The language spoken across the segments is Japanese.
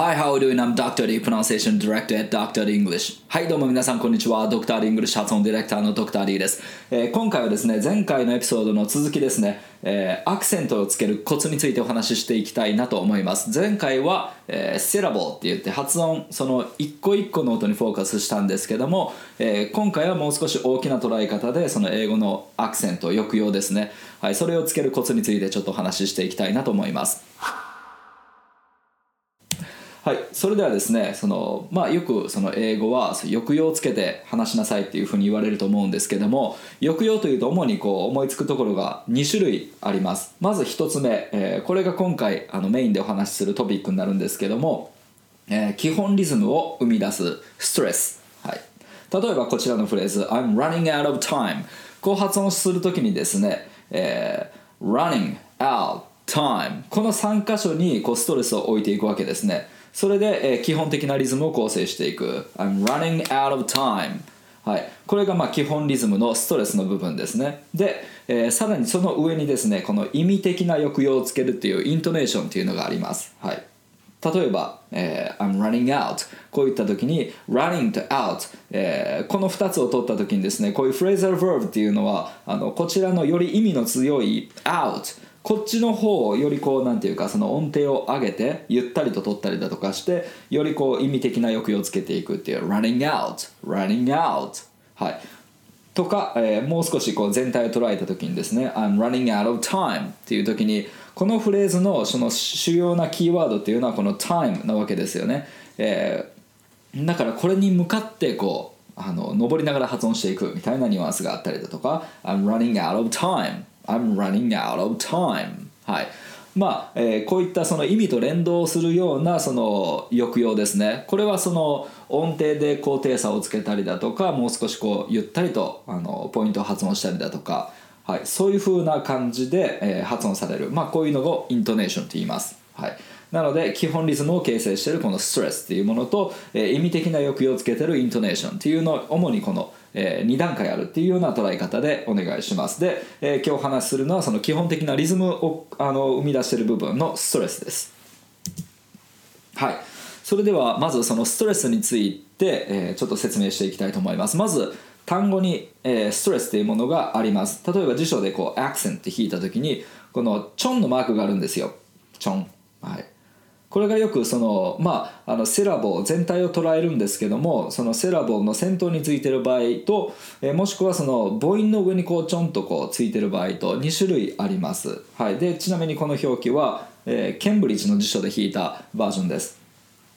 Hi, how are you? Doing? I'm Dr. D, Pronunciation Director at Dr. English. はい、どうも皆さん、こんにちは。Dr. D English 発音ディレクターの Dr. D です、えー今回はですね、前回のエピソードの続きですね、えーアクセントをつけるコツについてお話ししていきたいなと思います。前回は、えー、セラボって言って発音、その一個一個の音にフォーカスしたんですけども、えー今回はもう少し大きな捉え方で、その英語のアクセント、抑揚ですね、はい、それをつけるコツについてちょっとお話ししていきたいなと思います。はい、それではですねその、まあ、よくその英語は抑揚をつけて話しなさいっていうふうに言われると思うんですけども抑揚というと主にこう思いつくところが2種類あります。まず1つ目、えーこれが今回あのメインでお話しするトピックになるんですけども、えー基本リズムを生み出すストレス、はい、例えばこちらのフレーズ「I'm running out of time」こう発音するときにですね、えー running out time この3箇所にこうストレスを置いていくわけですね。それで、えー基本的なリズムを構成していく。I'm running out of time. はい、これがまあ基本リズムのストレスの部分ですね。で、えーさらにその上にですねこの意味的な抑揚をつけるっていうイントネーションっていうのがあります、はい、例えば、えー I'm running out. こういった時に running と out、えーこの2つを取った時にですねこういうフレーザル verb っていうのはあのこちらのより意味の強い out こっちの方をよりこうなんていうかその音程を上げてゆったりと取ったりだとかしてよりこう意味的な抑揚をつけていくっていう running out running out はい。とか、えーもう少しこう全体を捉えた時にですね I'm running out of time っていう時にこのフレーズのその主要なキーワードっていうのはこの time なわけですよね、えーだからこれに向かってこうあの登りながら発音していくみたいなニュアンスがあったりだとか I'm running out of time I'm running out of time. はい。まあ、えーこういったその意味と連動するようなその抑揚ですね。これはその音程で高低差をつけたりだとかもう少しこうゆったりとあのポイントを発音したりだとか、はい、そういう風な感じで、えー発音される、まあ、こういうのをイントネーションと言います、はい、なので基本リズムを形成しているこのストレスっていうものと、えー意味的な抑揚をつけてるイントネーションっていうのを主にこの、え2段階あるっていうような捉え方でお願いします。で、えー今日お話しするのはその基本的なリズムをあの生み出している部分のストレスです。はい。それではまずそのストレスについて、えーちょっと説明していきたいと思います。まず単語に、えーストレスというものがあります。例えば辞書でこうアクセントって引いた時にこのチョンのマークがあるんですよ。チョン。はい。これがよくそのまああのセラボ全体を捉えるんですけどもそのセラボの先頭についてる場合と、えもしくはその母音の上にこうちょんとこうついてる場合と2種類あります、はい、でちなみにこの表記は、えーケンブリッジの辞書で引いたバージョンです。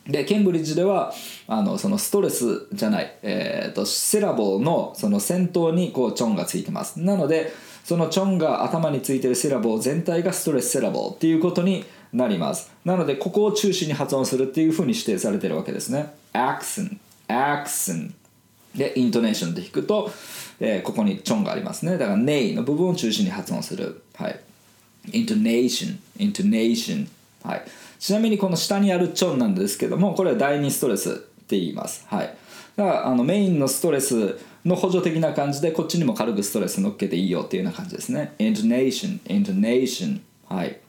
でケンブリッジではあのそのストレスじゃない、えー、とセラボのその先頭にこうチョンがついてます。なのでそのチョンが頭についてるセラボ全体がストレスセラボっていうことになります。なのでここを中心に発音するっていうふうに指定されてるわけですね。accent accent でイントネーションで弾くと、えーここにチョンがありますね。だからネイの部分を中心に発音する。はい。イントネーションイントネーションはい。ちなみにこの下にあるチョンなんですけどもこれは第二ストレスって言います。はい。だからあのメインのストレスの補助的な感じでこっちにも軽くストレス乗っけていいよっていうような感じですね。イントネーションイントネーションはい。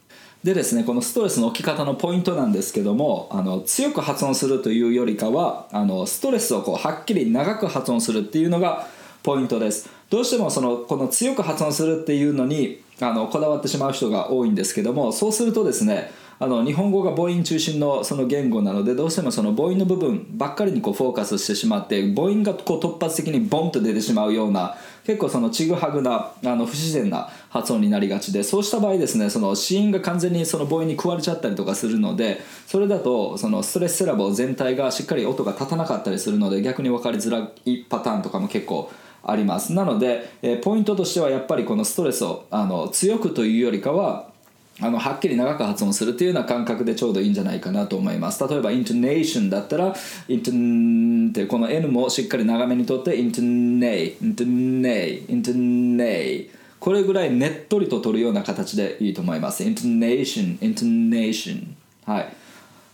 でですねこのストレスの置き方のポイントなんですけどもあの強く発音するというよりかはあのストレスをこうはっきり長く発音するっていうのがポイントです。どうしてもそのこの強く発音するっていうのにあのこだわってしまう人が多いんですけどもそうするとですねあの日本語が母音中心のその言語なのでどうしてもその母音の部分ばっかりにこうフォーカスしてしまって母音がこう突発的にボンと出てしまうような結構そのちぐはぐなあの不自然な発音になりがちでそうした場合ですねその子音が完全にその母音に食われちゃったりとかするのでそれだとそのストレスセラボ全体がしっかり音が立たなかったりするので逆に分かりづらいパターンとかも結構あります。なので、えーポイントとしてはやっぱりこのストレスをあの強くというよりかはあのはっきり長く発音するというような感覚でちょうどいいんじゃないかなと思います。例えばイントネーションだったらイントンってこの N もしっかり長めにとってイントネイイントネイイントネイこれぐらいねっとりと取るような形でいいと思います。イントネーションイントネーションはい。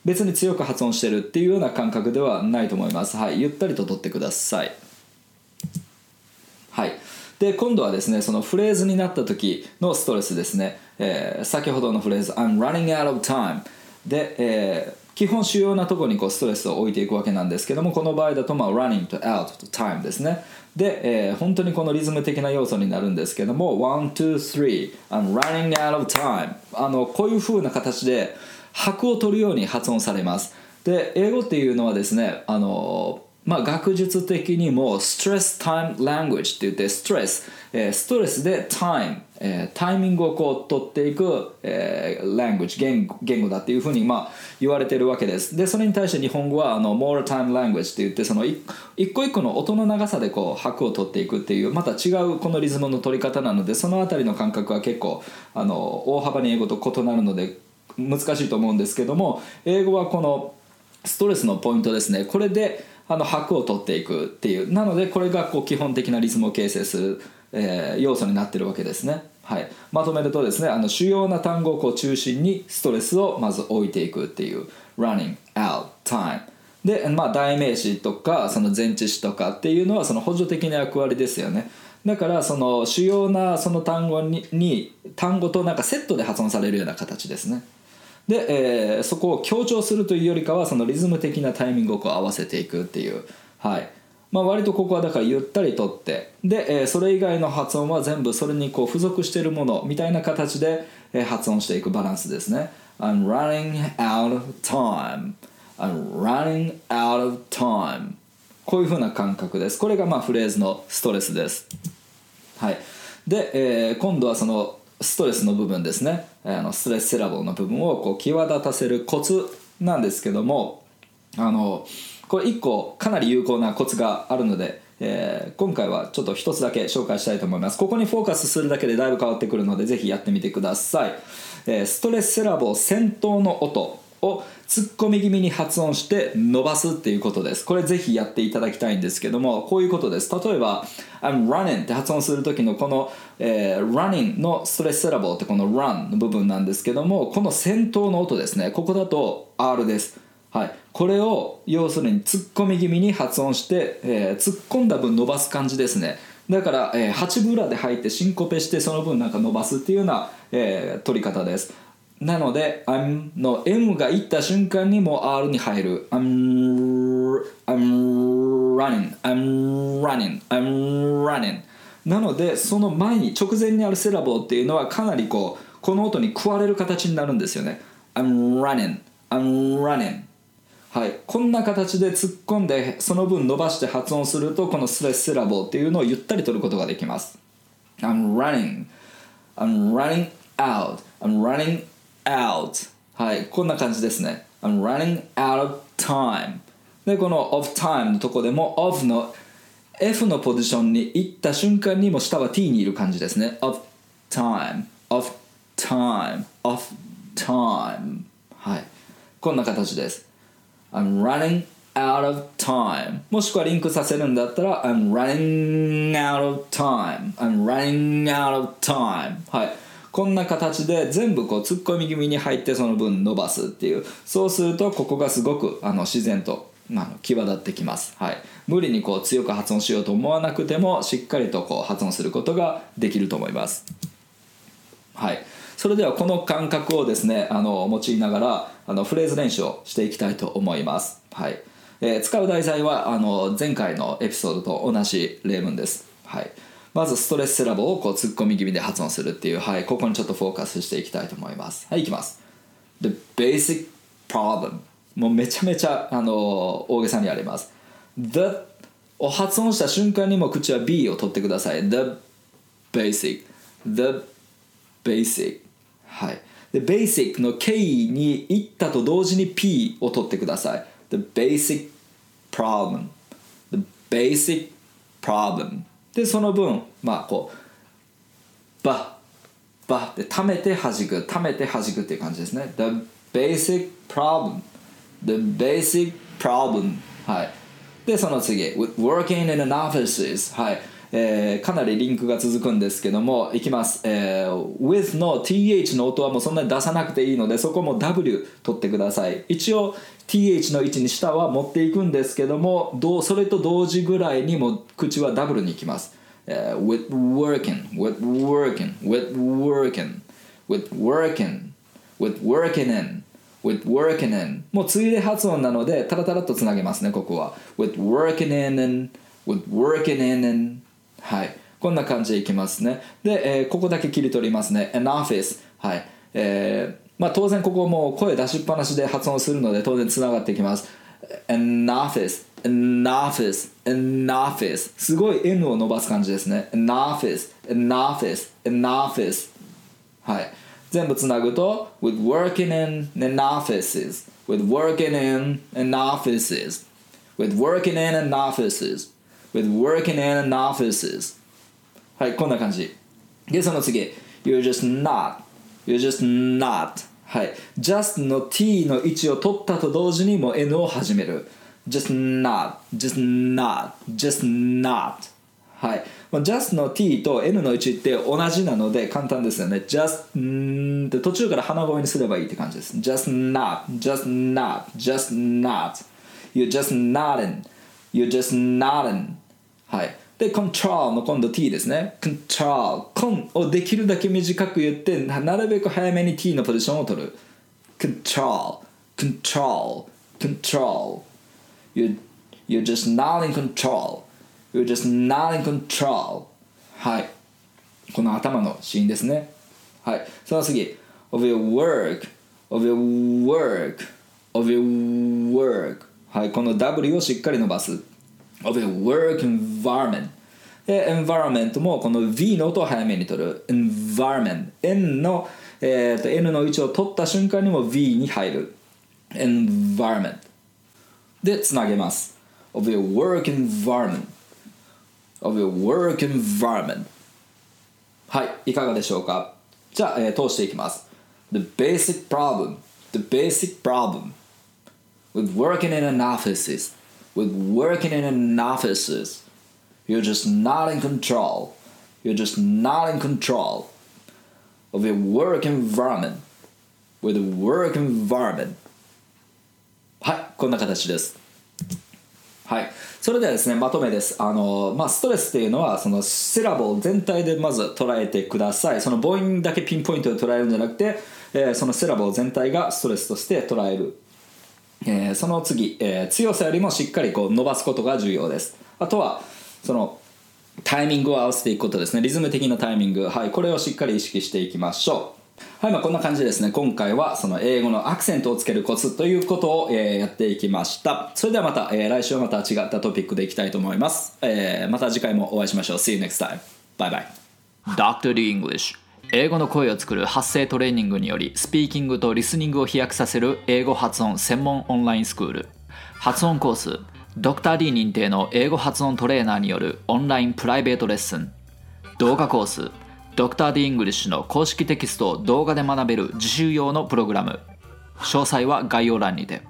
別に強く発音してるっていうような感覚ではないと思います。はい。ゆったりと取ってください。はい、で今度はですねそのフレーズになった時のストレスですね、えー先ほどのフレーズ「I'm running out of time で」えー基本主要なとこにこうストレスを置いていくわけなんですけどもこの場合だとまあ running と out と time ですね。で、えー、本当にこのリズム的な要素になるんですけども1 2 3 I'm running out of time あのこういう風な形で拍を取るように発音されます。で英語っていうのはですねあのまあ、学術的にも stress time language って言ってストレス、えー、ストレスで time、えー、タイミングをこう取っていく、えー、language 言語言語だっていうふうに、まあ、言われてるわけです。でそれに対して日本語はあの more time language って言ってその一個一個の音の長さでこう拍を取っていくっていうまた違うこのリズムの取り方なのでその辺りの感覚は結構あの大幅に英語と異なるので難しいと思うんですけども英語はこのストレスのポイントですね。これであの拍を取っていくっていう。なのでこれがこう基本的なリズムを形成する、えー、要素になってるわけですね、はい、まとめるとですねあの主要な単語をこう中心にストレスをまず置いていくっていう。running out time で、まあ、代名詞とかその前置詞とかっていうのはその補助的な役割ですよね。だからその主要なその単語にに単語となんかセットで発音されるような形ですね。で、えー、そこを強調するというよりかはそのリズム的なタイミングをこう合わせていくっていう。はい。まあ、割とここはだからゆったりとって。で、えー、それ以外の発音は全部それにこう付属しているものみたいな形で、えー、発音していくバランスですね。I'm running out of time. I'm running out of time. こういうふうな感覚です。これがまあフレーズのストレスです。はい。で、えー、今度はそのストレスの部分ですね。あのストレスセラボの部分をこう際立たせるコツなんですけどもあのこれ1個かなり有効なコツがあるので、えー、今回はちょっと1つだけ紹介したいと思います。ここにフォーカスするだけでだいぶ変わってくるので是非やってみてください、えー、ストレスセラボ先頭の音をツッコミ気味に発音して伸ばすっていうことです。これぜひやっていただきたいんですけどもこういうことです。例えば I'm running って発音する時のこの、えー、running のストレスセラボってこの run の部分なんですけどもこの先頭の音ですね。ここだと R です。はい、これを要するに突っ込み気味に発音して、えー、突っ込んだ分伸ばす感じですね。だから、えー、8分裏で入ってシンコペしてその分なんか伸ばすっていうような、えー、取り方です。なので I'm の M がいった瞬間にもう R に入る。I'm, I'm running I'm running I'm running なのでその前に直前にあるセラボっていうのはかなりこうこの音に食われる形になるんですよね。I'm running I'm running はい。こんな形で突っ込んでその分伸ばして発音するとこのスレスセラボっていうのをゆったり取ることができます。I'm running I'm running out I'm running out はいこんな感じですね I'm running out of time でこの of time のとこでも of の F のポジションに行った瞬間にも下は T にいる感じですね of time of time of time はいこんな形です I'm running out of time もしくはリンクさせるんだったら I'm running out of time I'm running out of time はいこんな形で全部こう突っ込み気味に入ってその分伸ばすっていう。そうするとここがすごくあの自然とあの際立ってきます、はい、無理にこう強く発音しようと思わなくてもしっかりとこう発音することができると思います。はい。それではこの感覚をですねあの用いながらあのフレーズ練習をしていきたいと思います。はい。えー、使う題材はあの前回のエピソードと同じ例文です、はい、まずストレスセラボをこう突っ込み気味で発音するっていう、はい、ここにちょっとフォーカスしていきたいと思います。はいいきます。The basic problem もうめちゃめちゃあの大げさにあります。The を発音した瞬間にも口は B を取ってください。The basic The basic はい。で basic の K に行ったと同時に P を取ってください。The basic problem The basic problem でその分まあこうバッバッで溜めて弾く溜めて弾くっていう感じですね The basic problem The basic problem はいでその次 Working in an office はいえー、かなりリンクが続くんですけどもいきます、えー、with の th の音はもうそんなに出さなくていいのでそこも w 取ってください。一応 th の位置に下は持っていくんですけどもどうそれと同時ぐらいにも口は W に行きます、uh, with working with working with working with working with working in with working in. もうついで発音なのでタラタラとつなげますねここは。with working in and with working in and はいこんな感じでいきますねで、えーここだけ切り取りますね an office はいえーまあ当然ここも声出しっぱなしで発音するので当然つながっていきます an office an office an office すごい N を伸ばす感じですね an office an office an office はい全部つなぐと with working in an offices with working in an offices with working in an offices with working in offices はいこんな感じでその次 you're just not you're just not はい just の t の位置を取ったと同時にもう n を始める just not just not just not はい just の t と n の位置って同じなので簡単ですよね just んって途中から鼻声にすればいいって感じです just not just not just not you're just nodding you're just nodding はいで control の今度 t ですね control コンをできるだけ短く言ってななるべく早めに t のポジションを取る control control control you're, you're just not in control you're just not in control はいこの頭のシーンですねはいその次 of your work of your work of your work はいこの W をしっかり伸ばす of your work environment で environment もこの V の音を早めに取る environment N の、えー、と N の位置を取った瞬間にも V に入る environment でつなげます of your work environment of your work environment はいいかがでしょうかじゃあ、えー通していきます The basic problem The basic problem with working in an offices with working in an offices you're just not in control you're just not in control of your work environment with the work environment はいこんな形ですはい、それではですねまとめですあの、まあ、ストレスっていうのはそのシラボ全体でまず捉えてくださいその母音だけピンポイントで捉えるんじゃなくて、えーそのシラボ全体がストレスとして捉える、えーその次、えー強さよりもしっかりこう伸ばすことが重要です。あとはそのタイミングを合わせていくことですね。リズム的なタイミング、はい、これをしっかり意識していきましょう。はい、まあ、こんな感じですね。今回はその英語のアクセントをつけるコツということを、えーやっていきました。それではまた、えー来週はまた違ったトピックでいきたいと思います、えーまた次回もお会いしましょう。See you next time. Bye bye. Dr. D English. 英語の声を作る発声トレーニングによりスピーキングとリスニングを飛躍させる英語発音専門オンラインスクール発音コース Dr. D 認定の英語発音トレーナーによるオンラインプライベートレッスン動画コース Dr. D English の公式テキストを動画で学べる自習用のプログラム詳細は概要欄にて